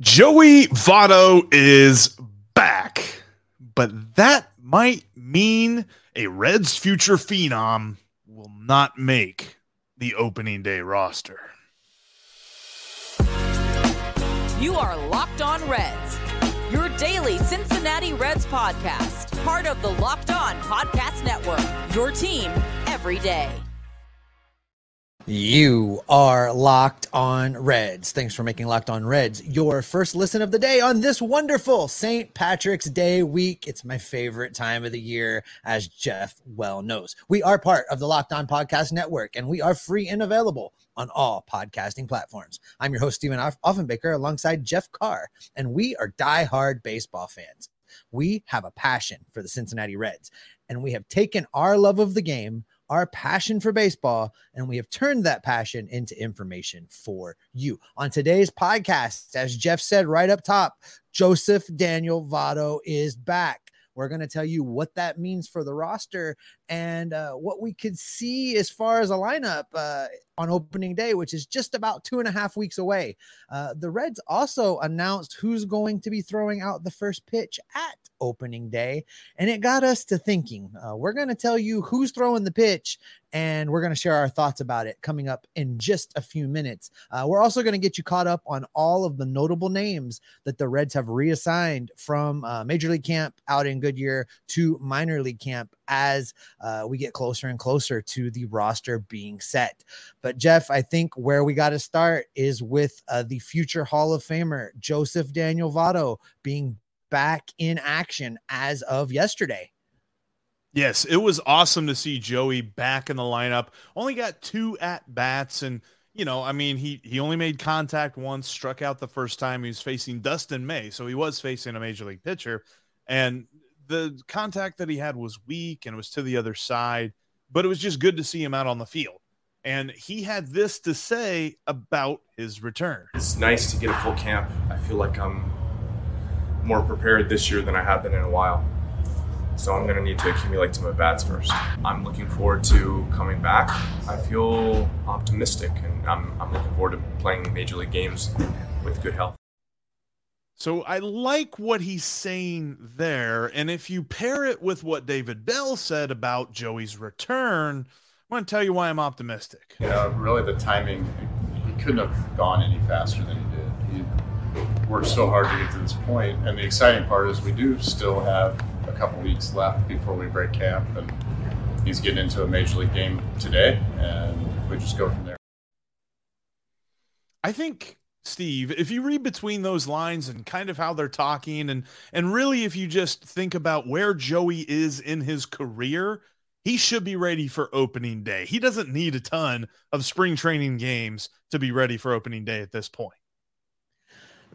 Joey Votto is back, but that might mean a Reds future phenom will not make the opening day roster. You are Locked On Reds, your daily Cincinnati Reds podcast, part of the Locked On Podcast Network, your team every day. You are locked on Reds. Thanks for making Locked on Reds your first listen of the day on this wonderful St. Patrick's Day week. It's my favorite time of the year, as Jeff well knows. We are part of the Locked On Podcast Network, and we are free and available on all podcasting platforms. I'm your host, Stephen Offenbaker, alongside Jeff Carr, and we are die-hard baseball fans. We have a passion for the Cincinnati Reds, and we have taken our love of the game our passion for baseball, and we have turned that passion into information for you. On today's podcast, as Jeff said right up top, Joseph Daniel Votto is back. We're going to tell you what that means for the roster and uh, what we could see as far as a lineup uh, on opening day, which is just about two and a half weeks away. Uh, the Reds also announced who's going to be throwing out the first pitch at opening day, and it got us to thinking. Uh, we're going to tell you who's throwing the pitch and we're going to share our thoughts about it coming up in just a few minutes. Uh, we're also going to get you caught up on all of the notable names that the Reds have reassigned from uh, Major League Camp out in Goodyear to minor league camp as uh, we get closer and closer to the roster being set. But, Jeff, I think where we got to start is with uh, the future Hall of Famer, Joseph Daniel Votto, being back in action as of yesterday. Yes, it was awesome to see Joey back in the lineup. Only got two at bats, and you know, I mean, he he only made contact once, struck out the first time. He was facing Dustin May, so he was facing a major league pitcher, and the contact that he had was weak and it was to the other side. But it was just good to see him out on the field, and he had this to say about his return. It's nice to get a full camp. I feel like I'm more prepared this year than I have been in a while so I'm going to need to accumulate some at bats first. I'm looking forward to coming back. I feel optimistic, and I'm, I'm looking forward to playing major league games with good health. So I like what he's saying there. And if you pair it with what David Bell said about Joey's return, I want to tell you why I'm optimistic. Yeah, really the timing, he couldn't have gone any faster than he did. He worked so hard to get to this point. And the exciting part is we do still have a couple weeks left before we break camp, and he's getting into a major league game today, and we just go from there. I think Steve, if you read between those lines and kind of how they're talking and and really if you just think about where Joey is in his career, he should be ready for opening day. He doesn't need a ton of spring training games to be ready for opening day at this point.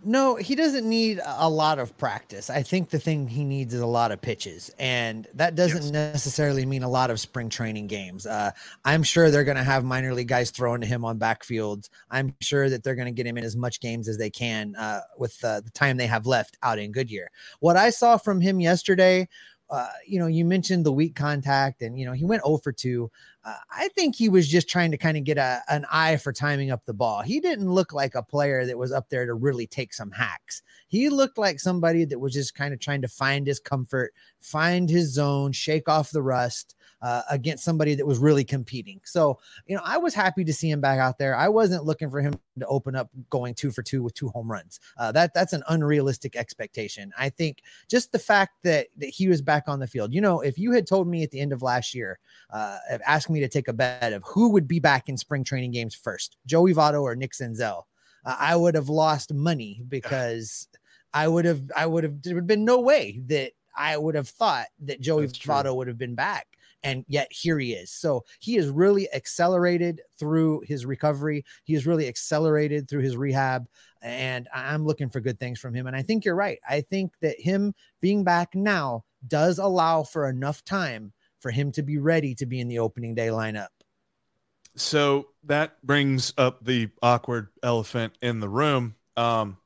No, he doesn't need a lot of practice. I think the thing he needs is a lot of pitches, and that doesn't yes. necessarily mean a lot of spring training games. Uh, I'm sure they're going to have minor league guys throwing to him on backfields. I'm sure that they're going to get him in as much games as they can uh, with uh, the time they have left out in Goodyear. What I saw from him yesterday uh, you know, you mentioned the weak contact and, you know, he went 0 for 2. I think he was just trying to kind of get a, an eye for timing up the ball. He didn't look like a player that was up there to really take some hacks. He looked like somebody that was just kind of trying to find his comfort, find his zone, shake off the rust uh, against somebody that was really competing. So, you know, I was happy to see him back out there. I wasn't looking for him to open up going two for two with two home runs. Uh, that that's an unrealistic expectation. I think just the fact that, that he was back on the field. You know, if you had told me at the end of last year, uh, asked me to take a bet of who would be back in spring training games first, Joey Votto or Nick Senzel, uh, I would have lost money because. I would have, I would have, there would have been no way that I would have thought that Joey Votto would have been back and yet here he is. So he is really accelerated through his recovery. He is really accelerated through his rehab, and I'm looking for good things from him. And I think you're right. I think that him being back now does allow for enough time for him to be ready to be in the opening day lineup. So that brings up the awkward elephant in the room. Um,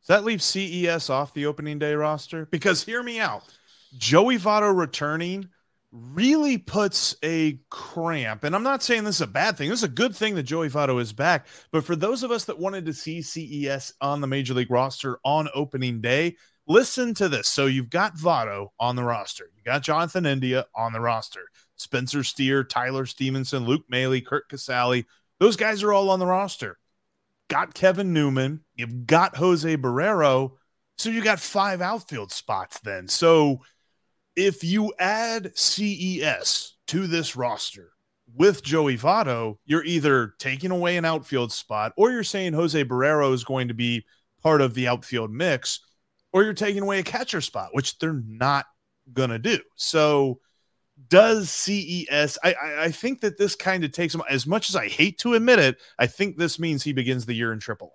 does that leave CES off the opening day roster? Because hear me out. Joey Votto returning really puts a cramp. And I'm not saying this is a bad thing. This is a good thing that Joey Votto is back. But for those of us that wanted to see CES on the major league roster on opening day, listen to this. So you've got Votto on the roster. You got Jonathan India on the roster. Spencer Steer, Tyler Stephenson, Luke Maile, Curt Casali. Those guys are all on the roster. Got Kevin Newman. You've got Jose Barrero. So you got five outfield spots then. So if you add CES to this roster with Joey Votto, you're either taking away an outfield spot or you're saying Jose Barrero is going to be part of the outfield mix, or you're taking away a catcher spot, which they're not going to do. So, does CES? I, I, I think that this kind of takes him, as much as I hate to admit it, I think this means he begins the year in triple.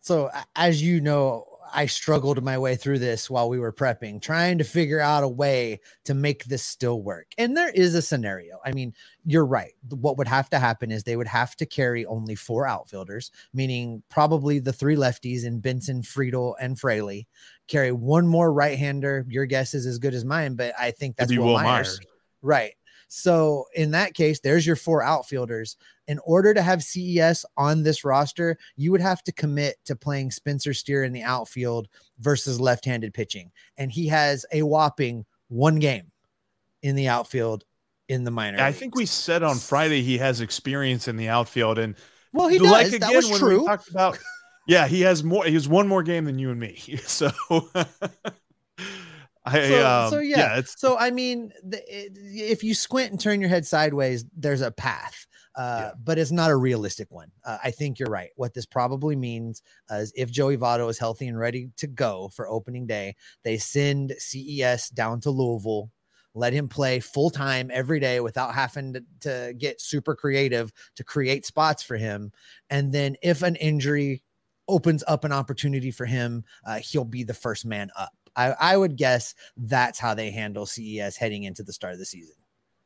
So, as you know, I struggled my way through this while we were prepping, trying to figure out a way to make this still work. And there is a scenario. I mean, you're right. What would have to happen is they would have to carry only four outfielders, meaning probably the three lefties in Benson, Friedl, and Fraley. Carry one more right hander. Your guess is as good as mine, but I think that's Wil, Wil Myers. Myers. Right. So in that case, there's your four outfielders. In order to have CES on this roster, you would have to commit to playing Spencer Steer in the outfield versus left-handed pitching. And he has a whopping one game in the outfield in the minor. I leagues. think we said on Friday he has experience in the outfield. And well, he does. Like again, that was when true. we talked about yeah, he has more. He has one more game than you and me. So I, so, um, so yeah, yeah so I mean, the, it, if you squint and turn your head sideways, there's a path, uh, yeah. but it's not a realistic one. Uh, I think you're right. What this probably means is if Joey Votto is healthy and ready to go for opening day, they send CES down to Louisville, let him play full time every day without having to, to get super creative to create spots for him, and then if an injury opens up an opportunity for him, uh, he'll be the first man up. I, I would guess that's how they handle CES heading into the start of the season.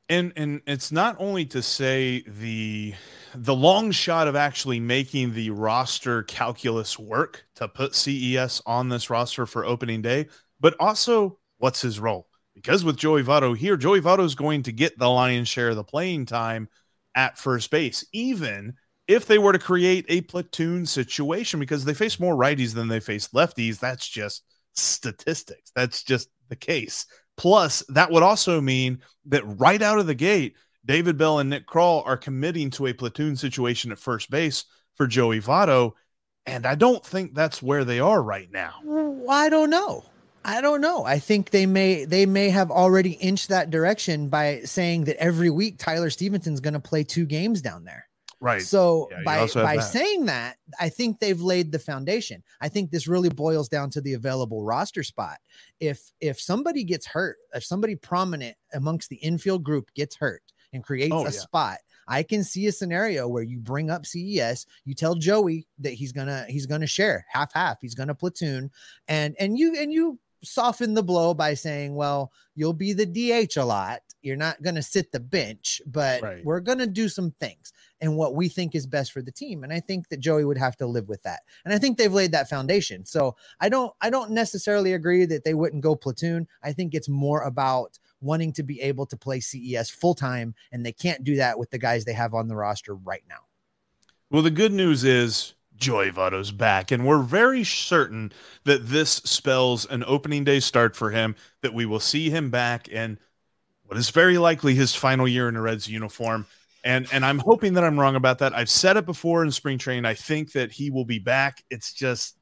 And and it's not only to say the the long shot of actually making the roster calculus work to put CES on this roster for opening day, but also what's his role? Because with Joey Votto here, Joey Votto is going to get the lion's share of the playing time at first base, even if they were to create a platoon situation because they face more righties than they face lefties. That's just statistics. That's just the case. Plus, that would also mean that right out of the gate, David Bell and Nick Krall are committing to a platoon situation at first base for Joey Votto. And I don't think that's where they are right now. I don't know. I don't know. I think they may they may have already inched that direction by saying that every week Tyler Stephenson's going to play two games down there. Right. So yeah, by by that. saying that, I think they've laid the foundation. I think this really boils down to the available roster spot. If if somebody gets hurt, if somebody prominent amongst the infield group gets hurt and creates oh, a yeah. spot, I can see a scenario where you bring up CES, you tell Joey that he's gonna he's gonna share half half, he's gonna platoon, and and you and you soften the blow by saying, well, you'll be the DH a lot. You're not going to sit the bench, but right. we're going to do some things and what we think is best for the team. And I think that Joey would have to live with that. And I think they've laid that foundation. So I don't I don't necessarily agree that they wouldn't go platoon. I think it's more about wanting to be able to play CES full time, and they can't do that with the guys they have on the roster right now. Well, the good news is Joey Votto's back, and we're very certain that this spells an opening day start for him, that we will see him back in what is very likely his final year in a Reds uniform. And and I'm hoping that I'm wrong about that. I've said it before in spring training. I think that he will be back. It's just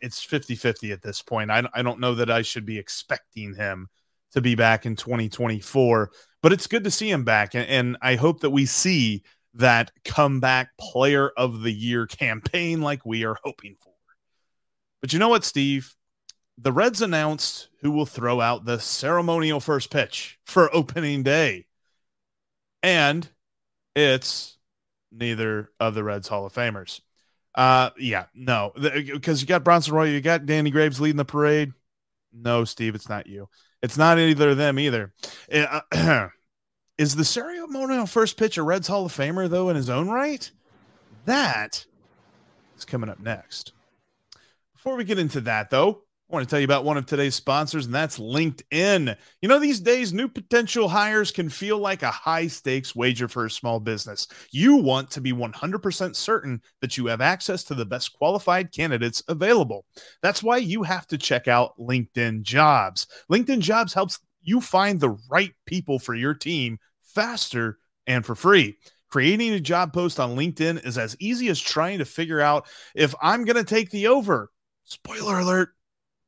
it's 50-50 at this point. I, I don't know that I should be expecting him to be back in 2024, but it's good to see him back. And, and I hope that we see that comeback player of the year campaign like we are hoping for. But you know what, Steve? The Reds announced who will throw out the ceremonial first pitch for opening day. And it's neither of the Reds Hall of Famers. Uh, yeah, no, because you got Bronson Arroyo, you got Danny Graves leading the parade. No, Steve, it's not you. It's not either of them either. Uh, is the ceremonial first pitch a Reds Hall of Famer though in his own right? That is coming up next. Before we get into that though, I want to tell you about one of today's sponsors, and that's LinkedIn. You know, these days, new potential hires can feel like a high stakes wager for a small business. You want to be 100% certain that you have access to the best qualified candidates available. That's why you have to check out LinkedIn Jobs. LinkedIn Jobs helps you find the right people for your team faster and for free. Creating a job post on LinkedIn is as easy as trying to figure out if I'm going to take the over. Spoiler alert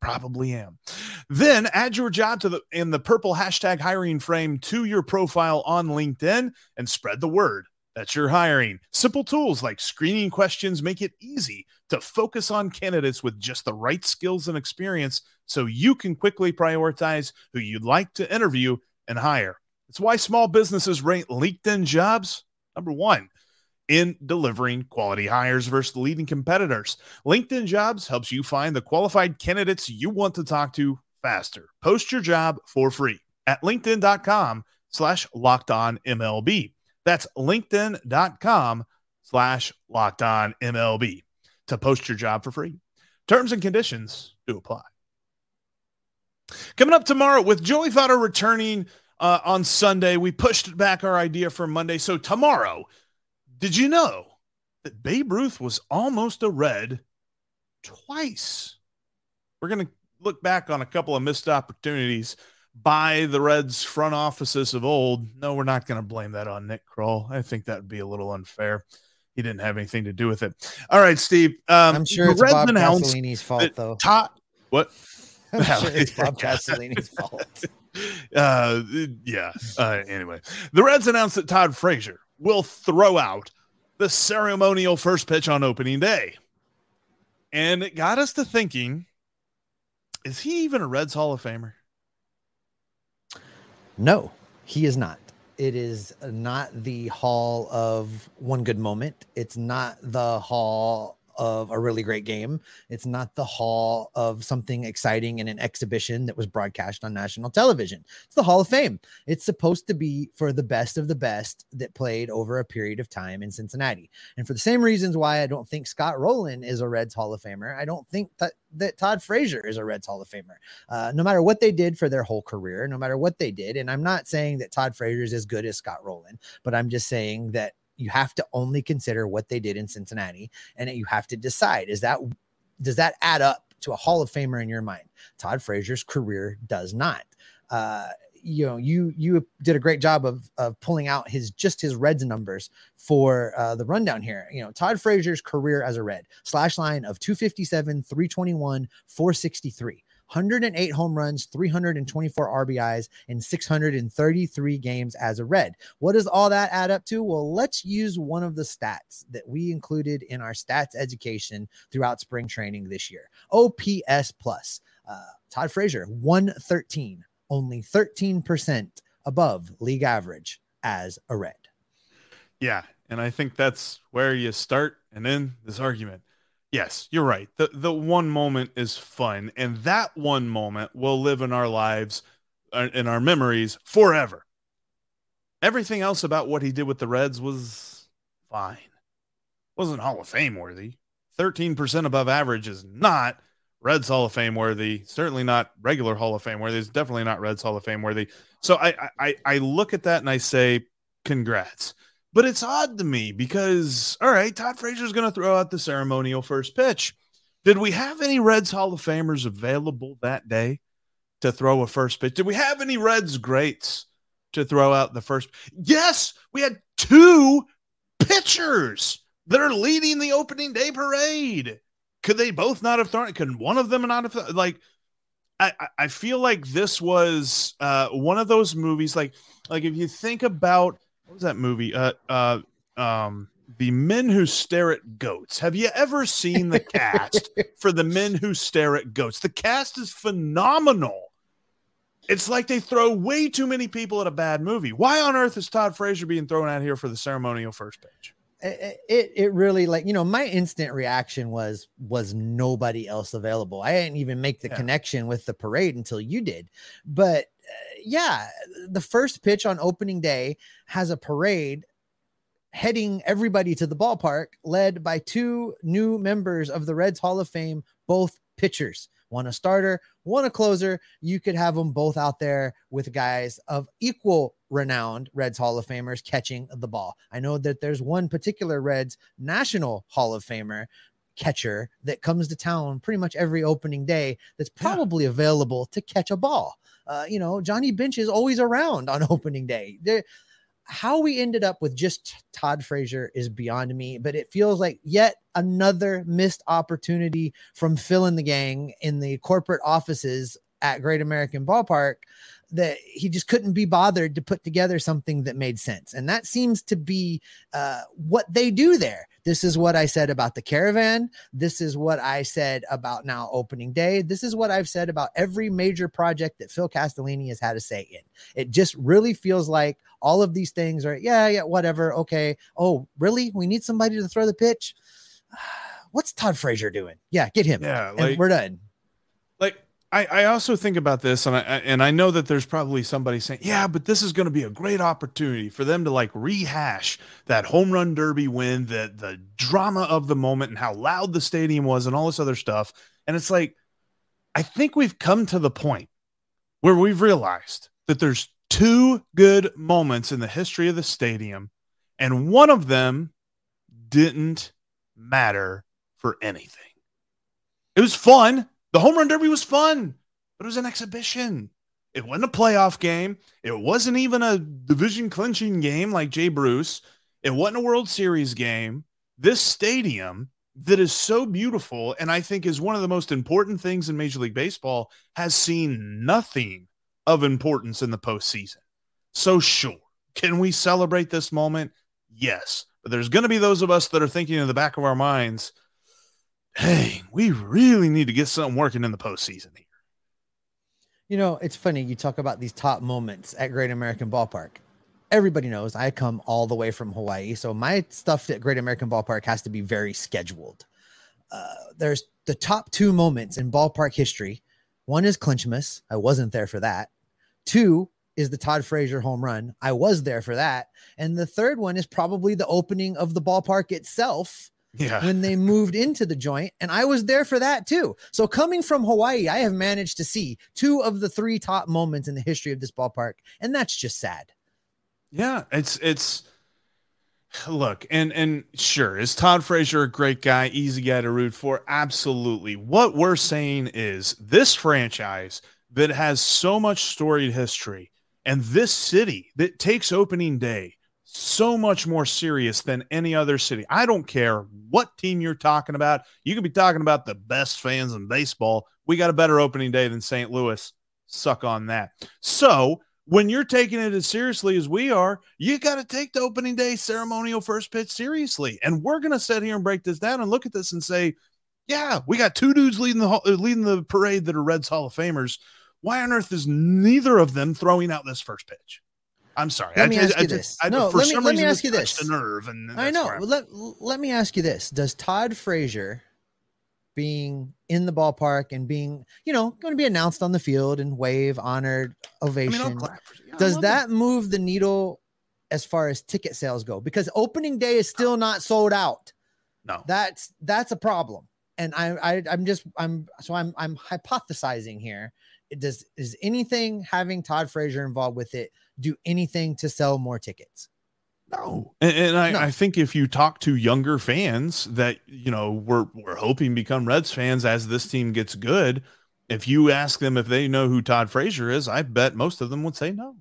probably am. Then add your job to the in the purple hashtag hiring frame to your profile on LinkedIn and spread the word that you're hiring. Simple tools like screening questions make it easy to focus on candidates with just the right skills and experience so you can quickly prioritize who you'd like to interview and hire. It's why small businesses rate LinkedIn jobs number 1 in delivering quality hires versus the leading competitors. LinkedIn Jobs helps you find the qualified candidates you want to talk to faster. Post your job for free at linkedin.com slash locked on MLB. That's linkedin.com slash locked on MLB to post your job for free. Terms and conditions do apply. Coming up tomorrow with Joey Votto returning uh, on Sunday, we pushed back our idea for Monday. So tomorrow, did you know that Babe Ruth was almost a red twice? We're going to look back on a couple of missed opportunities by the Reds front offices of old. No, we're not going to blame that on Nick Krall. I think that would be a little unfair. He didn't have anything to do with it. All right, Steve. Um, I'm sure it's Reds Bob Castellini's fault, though. Todd, what? I'm sure it's Bob Castellini's fault. Uh, yeah. Uh, anyway, the Reds announced that Todd Frazier will throw out the ceremonial first pitch on opening day. And it got us to thinking is he even a Reds Hall of Famer? No, he is not. It is not the hall of one good moment. It's not the hall of a really great game. It's not the hall of something exciting in an exhibition that was broadcast on national television. It's the Hall of Fame. It's supposed to be for the best of the best that played over a period of time in Cincinnati. And for the same reasons why I don't think Scott Rolen is a Reds Hall of Famer, I don't think that, that Todd Frazier is a Reds Hall of Famer. Uh, no matter what they did for their whole career, no matter what they did. And I'm not saying that Todd Frazier is as good as Scott Rolen, but I'm just saying that you have to only consider what they did in Cincinnati and you have to decide is that does that add up to a Hall of Famer in your mind? Todd Frazier's career does not. Uh, you know, you you did a great job of of pulling out his just his Reds numbers for uh, the rundown here. You know, Todd Frazier's career as a Red slash line of 257, 321, 463. 108 home runs, 324 RBIs, and 633 games as a Red. What does all that add up to? Well, let's use one of the stats that we included in our stats education throughout spring training this year OPS plus. Uh, Todd Frazier, 113, only 13% above league average as a Red. Yeah. And I think that's where you start and end this argument. Yes, you're right. The the one moment is fun and that one moment will live in our lives uh, in our memories forever. Everything else about what he did with the Reds was fine. Wasn't Hall of Fame worthy. 13% above average is not Reds Hall of Fame worthy. Certainly not regular Hall of Fame worthy. It's definitely not Reds Hall of Fame worthy. So I I I look at that and I say congrats. But it's odd to me because, all right, Todd Frazier's going to throw out the ceremonial first pitch. Did we have any Reds Hall of Famers available that day to throw a first pitch? Did we have any Reds greats to throw out the first? Yes, we had two pitchers that are leading the opening day parade. Could they both not have thrown? Could one of them not have like? I I feel like this was uh, one of those movies. Like like if you think about what was that movie? Uh, uh, um, the men who stare at goats. Have you ever seen the cast for the men who stare at goats? The cast is phenomenal. It's like they throw way too many people at a bad movie. Why on earth is Todd Frazier being thrown out here for the ceremonial first pitch? It, it really like you know my instant reaction was was nobody else available. I didn't even make the yeah. connection with the parade until you did. But yeah, the first pitch on opening day has a parade heading everybody to the ballpark, led by two new members of the Reds Hall of Fame, both pitchers. one a starter, one a closer. You could have them both out there with guys of equal renowned Reds Hall of Famers catching the ball. I know that there's one particular Reds National Hall of Famer catcher that comes to town pretty much every opening day that's probably yeah. available to catch a ball. Uh, you know, Johnny Bench is always around on opening day. There, how we ended up with just Todd Frazier is beyond me, but it feels like yet another missed opportunity from Phil and the gang in the corporate offices at Great American Ballpark that he just couldn't be bothered to put together something that made sense. And that seems to be uh, what they do there. This is what I said about the caravan. This is what I said about now opening day. This is what I've said about every major project that Phil Castellini has had a say in. It just really feels like all of these things are, yeah, yeah, whatever. Okay. Oh, really? We need somebody to throw the pitch. What's Todd Frazier doing? Yeah, get him. Yeah, like, we're done. I, I also think about this, and I and I know that there's probably somebody saying, "Yeah, but this is going to be a great opportunity for them to like rehash that home run derby win, the the drama of the moment, and how loud the stadium was, and all this other stuff." And it's like, I think we've come to the point where we've realized that there's two good moments in the history of the stadium, and one of them didn't matter for anything. It was fun the home run derby was fun, but it was an exhibition. It wasn't a playoff game. It wasn't even a division clinching game like Jay Bruce. It wasn't a World Series game. This stadium that is so beautiful and I think is one of the most important things in Major League Baseball has seen nothing of importance in the postseason. So, sure, can we celebrate this moment? Yes. But there's going to be those of us that are thinking in the back of our minds, hey, we really need to get something working in the postseason here. You know, it's funny you talk about these top moments at Great American Ballpark. Everybody knows I come all the way from Hawaii, so my stuff at Great American Ballpark has to be very scheduled. Uh, there's the top two moments in ballpark history. One is Clinchmas. I wasn't there for that. Two is the Todd Frazier home run. I was there for that. And the third one is probably the opening of the ballpark itself yeah. when they moved into the joint. And I was there for that too. So coming from Hawaii, I have managed to see two of the three top moments in the history of this ballpark. And that's just sad. Yeah. It's, it's, look, and, and sure, is Todd Frazier a great guy, easy guy to root for? Absolutely. What we're saying is this franchise that has so much storied history and this city that takes opening day so much more serious than any other city. I don't care what team you're talking about. You could be talking about the best fans in baseball. We got a better opening day than St. Louis. Suck on that. So, when you're taking it as seriously as we are, you got to take the opening day ceremonial first pitch seriously. And we're going to sit here and break this down and look at this and say, yeah, we got two dudes leading the uh, leading the parade that are Reds Hall of Famers. Why on earth is neither of them throwing out this first pitch? I'm sorry. Let I, me ask I, you I, this. no, let me, let me ask you this. The nerve, and I know. Let, let me ask you this: Does Todd Frazier being in the ballpark and being, you know, going to be announced on the field and wave, honored, ovation, I mean, yeah, does that it. move the needle as far as ticket sales go? Because opening day is still not sold out. No, that's that's a problem. And I, I I'm just I'm so I'm I'm hypothesizing here. Does is anything having Todd Frazier involved with it? Do anything to sell more tickets. No. And, and I, no. I, think if you talk to younger fans that, you know, we're, we're hoping become Reds fans as this team gets good, if you ask them if they know who Todd Frazier is, I bet most of them would say no.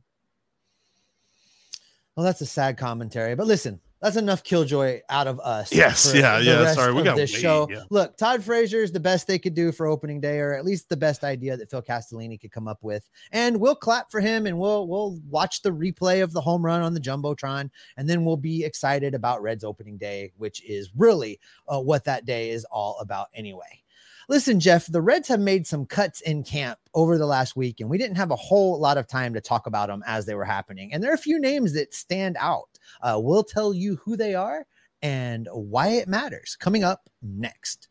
Well, that's a sad commentary. But listen, that's enough killjoy out of us. Yes, yeah, yeah. Sorry, we got this wait, show. Yeah. Look, Todd Frazier is the best they could do for opening day, or at least the best idea that Phil Castellini could come up with. And we'll clap for him, and we'll we'll watch the replay of the home run on the jumbotron, and then we'll be excited about Reds opening day, which is really uh, what that day is all about, anyway. Listen, Jeff, the Reds have made some cuts in camp over the last week, and we didn't have a whole lot of time to talk about them as they were happening. And there are a few names that stand out. Uh, we'll tell you who they are and why it matters coming up next.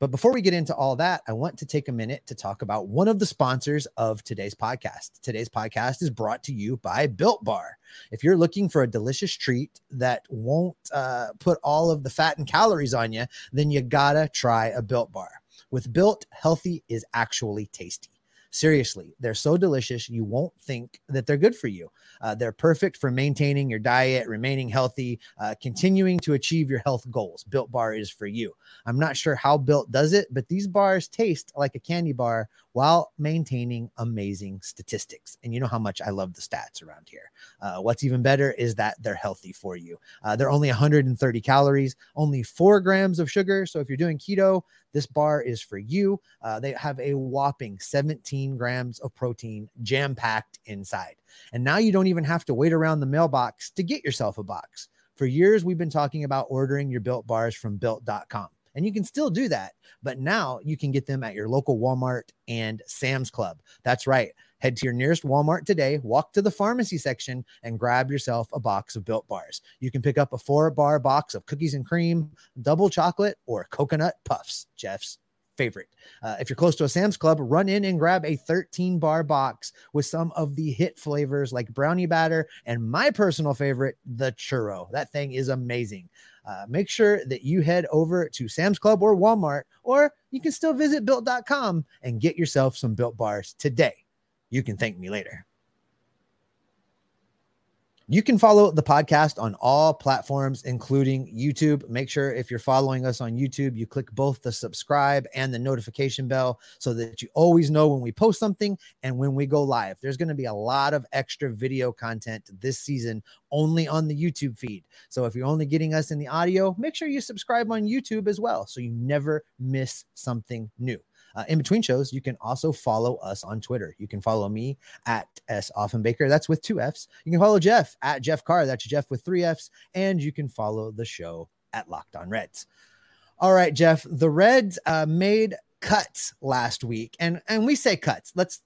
But before we get into all that, I want to take a minute to talk about one of the sponsors of today's podcast. Today's podcast is brought to you by Built Bar. If you're looking for a delicious treat that won't uh, put all of the fat and calories on you, then you gotta try a Built Bar. With Built, healthy is actually tasty. Seriously, they're so delicious, you won't think that they're good for you. Uh, they're perfect for maintaining your diet, remaining healthy, uh, continuing to achieve your health goals. Built Bar is for you. I'm not sure how Built does it, but these bars taste like a candy bar while maintaining amazing statistics. And you know how much I love the stats around here. Uh, what's even better is that they're healthy for you. Uh, they're only 130 calories, only four grams of sugar. So if you're doing keto, this bar is for you. Uh, they have a whopping 17 grams of protein jam packed inside. And now you don't even have to wait around the mailbox to get yourself a box. For years, we've been talking about ordering your built bars from built.com. And you can still do that, but now you can get them at your local Walmart and Sam's Club. That's right. Head to your nearest Walmart today, walk to the pharmacy section, and grab yourself a box of built bars. You can pick up a four bar box of cookies and cream, double chocolate, or coconut puffs. Jeff's favorite. Uh, if you're close to a Sam's Club, run in and grab a 13 bar box with some of the hit flavors like brownie batter and my personal favorite, the churro. That thing is amazing. Uh, make sure that you head over to Sam's Club or Walmart, or you can still visit built.com and get yourself some built bars today. You can thank me later. You can follow the podcast on all platforms, including YouTube. Make sure if you're following us on YouTube, you click both the subscribe and the notification bell so that you always know when we post something and when we go live. There's going to be a lot of extra video content this season only on the YouTube feed. So if you're only getting us in the audio, make sure you subscribe on YouTube as well so you never miss something new. Uh, in between shows, you can also follow us on Twitter. You can follow me at S Offenbaker. That's with two F's. You can follow Jeff at Jeff Carr. That's Jeff with three F's. And you can follow the show at Locked On Reds. All right, Jeff. The Reds uh, made cuts last week, and and we say cuts. Let's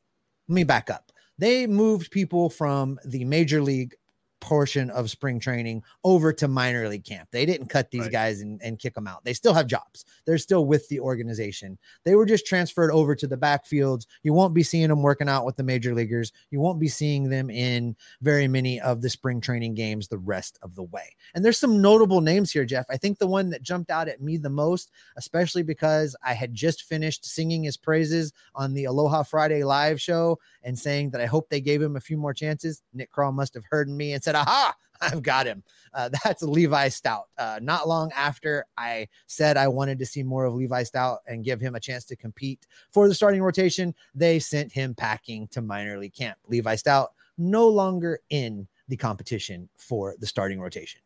let me back up. They moved people from the major league portion of spring training over to minor league camp. They didn't cut these right. guys and, and kick them out. They still have jobs. They're still with the organization. They were just transferred over to the backfields. You won't be seeing them working out with the major leaguers. You won't be seeing them in very many of the spring training games the rest of the way. And there's some notable names here, Jeff. I think the one that jumped out at me the most, especially because I had just finished singing his praises on the Aloha Friday live show and saying that I hope they gave him a few more chances. Nick Krall must have heard me and said, said, Aha, I've got him. Uh, that's Levi Stoudt. Uh, not long after I said I wanted to see more of Levi Stoudt and give him a chance to compete for the starting rotation, they sent him packing to minor league camp. Levi Stoudt no longer in the competition for the starting rotation.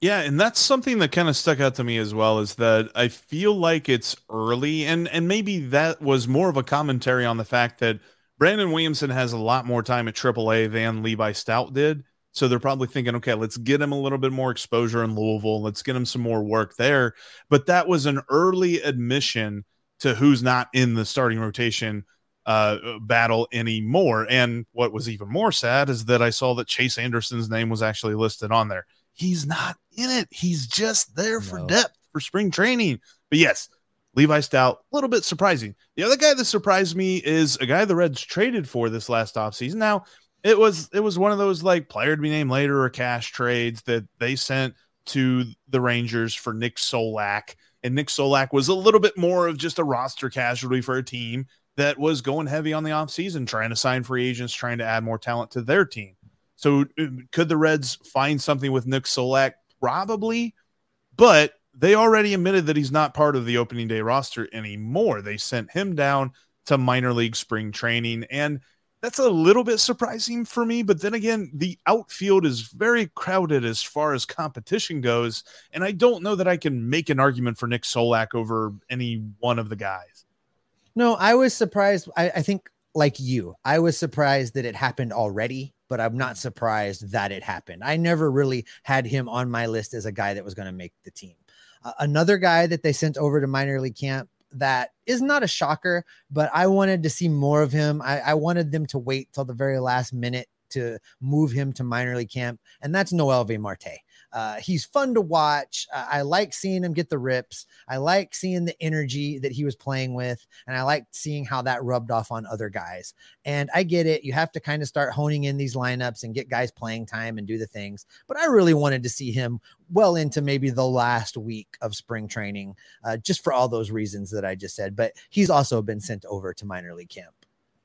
Yeah, and that's something that kind of stuck out to me as well is that I feel like it's early and and maybe that was more of a commentary on the fact that Brandon Williamson has a lot more time at AAA than Levi Stoudt did. So they're probably thinking, okay, let's get him a little bit more exposure in Louisville. Let's get him some more work there. But that was an early admission to who's not in the starting rotation uh, battle anymore. And what was even more sad is that I saw that Chase Anderson's name was actually listed on there. He's not in it. He's just there for no. depth for spring training. But yes, Levi Stoudt, a little bit surprising. The other guy that surprised me is a guy the Reds traded for this last offseason. Now, it was it was one of those like player to be named later or cash trades that they sent to the Rangers for Nick Solak. And Nick Solak was a little bit more of just a roster casualty for a team that was going heavy on the offseason, trying to sign free agents, trying to add more talent to their team. So uh, could the Reds find something with Nick Solak? Probably, but they already admitted that he's not part of the opening day roster anymore. They sent him down to minor league spring training. And that's a little bit surprising for me. But then again, the outfield is very crowded as far as competition goes. And I don't know that I can make an argument for Nick Solak over any one of the guys. No, I was surprised. I, I think, like you, I was surprised that it happened already, but I'm not surprised that it happened. I never really had him on my list as a guy that was going to make the team. Uh, another guy that they sent over to minor league camp that is not a shocker, but I wanted to see more of him. I, I wanted them to wait till the very last minute to move him to minor league camp, and that's Noelvi Marte. Uh, he's fun to watch. Uh, I like seeing him get the rips. I like seeing the energy that he was playing with, and I like seeing how that rubbed off on other guys. And I get it. You have to kind of start honing in these lineups and get guys playing time and do the things. But I really wanted to see him well into maybe the last week of spring training, uh, just for all those reasons that I just said. But he's also been sent over to minor league camp.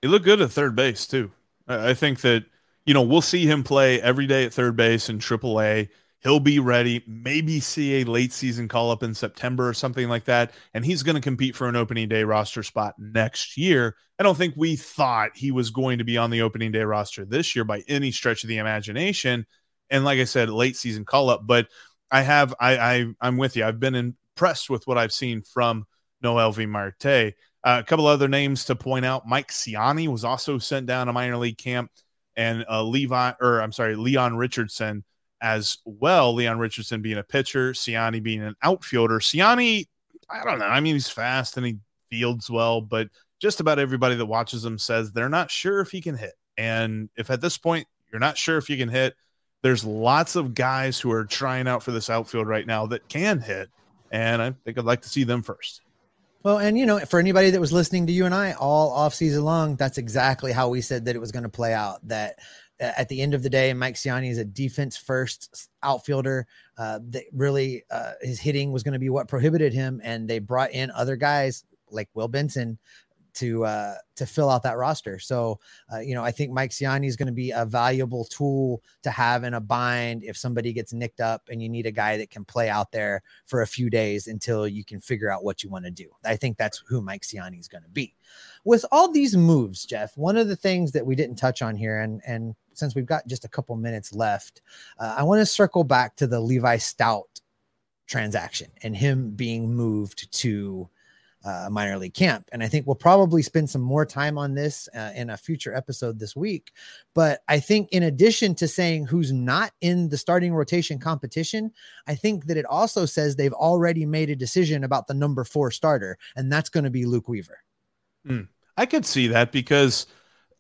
He looked good at third base too. I think that you know we'll see him play every day at third base in AAA. He'll be ready. Maybe see a late season call up in September or something like that, and he's going to compete for an opening day roster spot next year. I don't think we thought he was going to be on the opening day roster this year by any stretch of the imagination. And like I said, late season call up, but I have I, I I'm with you. I've been impressed with what I've seen from Noelvi Marte. Uh, a couple other names to point out: Mike Siani was also sent down to minor league camp, and uh, Levi, or I'm sorry, Lyon Richardson as well. Lyon Richardson being a pitcher, Siani being an outfielder. Siani, I don't know. I mean, he's fast and he fields well, but just about everybody that watches him says they're not sure if he can hit. And if at this point you're not sure if you can hit, there's lots of guys who are trying out for this outfield right now that can hit. And I think I'd like to see them first. Well, and you know, for anybody that was listening to you and I all off season long, that's exactly how we said that it was going to play out. That at the end of the day, Mike Siani is a defense first outfielder. Uh, that really uh, his hitting was going to be what prohibited him, and they brought in other guys like Will Benson to uh, to fill out that roster. So, uh, you know, I think Mike Siani is going to be a valuable tool to have in a bind if somebody gets nicked up and you need a guy that can play out there for a few days until you can figure out what you want to do. I think that's who Mike Siani is going to be. With all these moves, Jeff, one of the things that we didn't touch on here, and and since we've got just a couple minutes left, uh, I want to circle back to the Levi Stoudt transaction and him being moved to uh, minor league camp. And I think we'll probably spend some more time on this uh, in a future episode this week. But I think, in addition to saying who's not in the starting rotation competition, I think that it also says they've already made a decision about the number four starter, and that's going to be Luke Weaver. Mm, I could see that because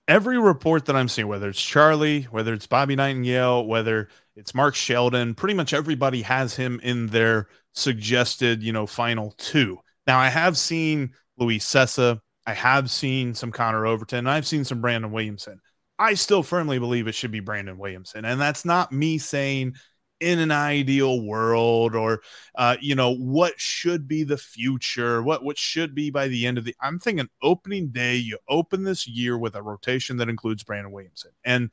every report that I'm seeing, whether it's Charlie, whether it's Bobby Nightengale, whether it's Mark Sheldon, pretty much everybody has him in their suggested, you know, final two. Now, I have seen Luis Cessa. I have seen some Connor Overton. I've seen some Brandon Williamson. I still firmly believe it should be Brandon Williamson. And that's not me saying in an ideal world or uh, you know what should be the future what what should be by the end of the i'm thinking opening day you open this year with a rotation that includes brandon williamson. And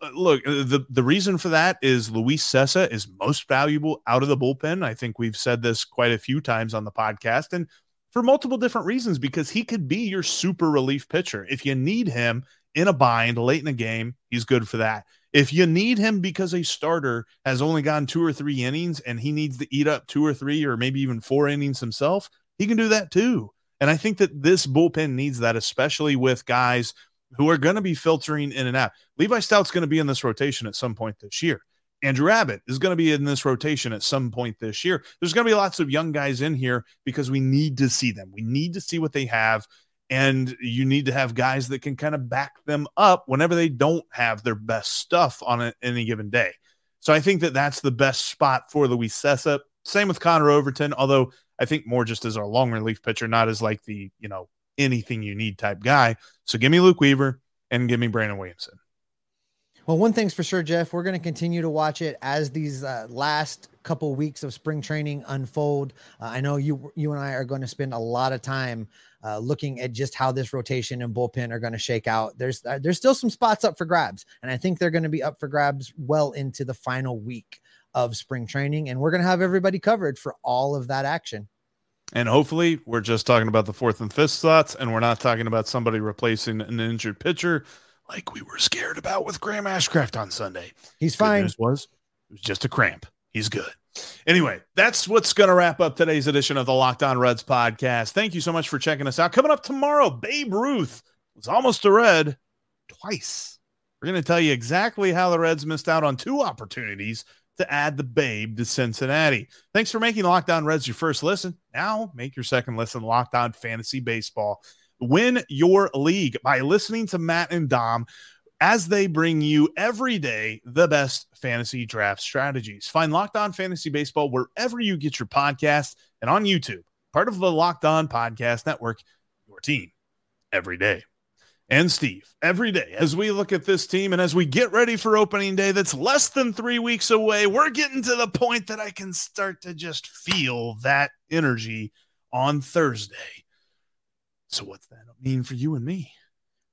uh, look uh, the the reason for that is luis cessa is most valuable out of the bullpen. I think we've said this quite a few times on the podcast and for multiple different reasons because he could be your super relief pitcher. If you need him in a bind late in the game he's good for that if you need him because a starter has only gone two or three innings and he needs to eat up two or three or maybe even four innings himself, he can do that too. And I think that this bullpen needs that, especially with guys who are going to be filtering in and out. Levi Stoudt's going to be in this rotation at some point this year. Andrew Abbott is going to be in this rotation at some point this year. There's going to be lots of young guys in here because we need to see them. We need to see what they have and you need to have guys that can kind of back them up whenever they don't have their best stuff on a, any given day. So I think that that's the best spot for Luis Cessa. Same with Connor Overton, although I think more just as our long relief pitcher, not as like the you know anything you need type guy. So give me Luke Weaver and give me Brandon Williamson. Well, one thing's for sure, Jeff. We're going to continue to watch it as these uh, last couple weeks of spring training unfold. Uh, I know you you and I are going to spend a lot of time uh, looking at just how this rotation and bullpen are going to shake out. There's uh, there's still some spots up for grabs, and I think they're going to be up for grabs well into the final week of spring training, and we're going to have everybody covered for all of that action. And hopefully, we're just talking about the fourth and fifth slots, and we're not talking about somebody replacing an injured pitcher like we were scared about with Graham Ashcraft on Sunday. He's fine. Was it was just a cramp. He's good. Anyway, that's what's going to wrap up today's edition of the Locked On Reds podcast. Thank you so much for checking us out. Coming up tomorrow, Babe Ruth was almost a Red twice. We're going to tell you exactly how the Reds missed out on two opportunities to add the Babe to Cincinnati. Thanks for making Locked On Reds your first listen. Now make your second listen Locked On Fantasy Baseball. Win your league by listening to Matt and Dom as they bring you every day the best fantasy draft strategies. Find Locked On Fantasy Baseball wherever you get your podcast and on YouTube, part of the Locked On Podcast Network, your team every day. And Steve, every day as we look at this team and as we get ready for opening day that's less than three weeks away, we're getting to the point that I can start to just feel that energy on Thursday. So, what's that mean for you and me?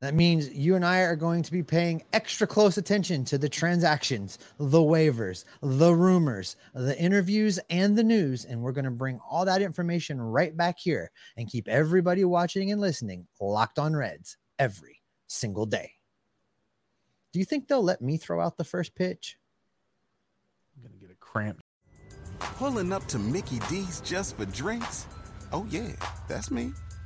That means you and I are going to be paying extra close attention to the transactions, the waivers, the rumors, the interviews, and the news. And we're going to bring all that information right back here and keep everybody watching and listening locked on Reds every single day. Do you think they'll let me throw out the first pitch? I'm going to get a cramp. Pulling up to Mickey D's just for drinks? Oh, yeah, that's me.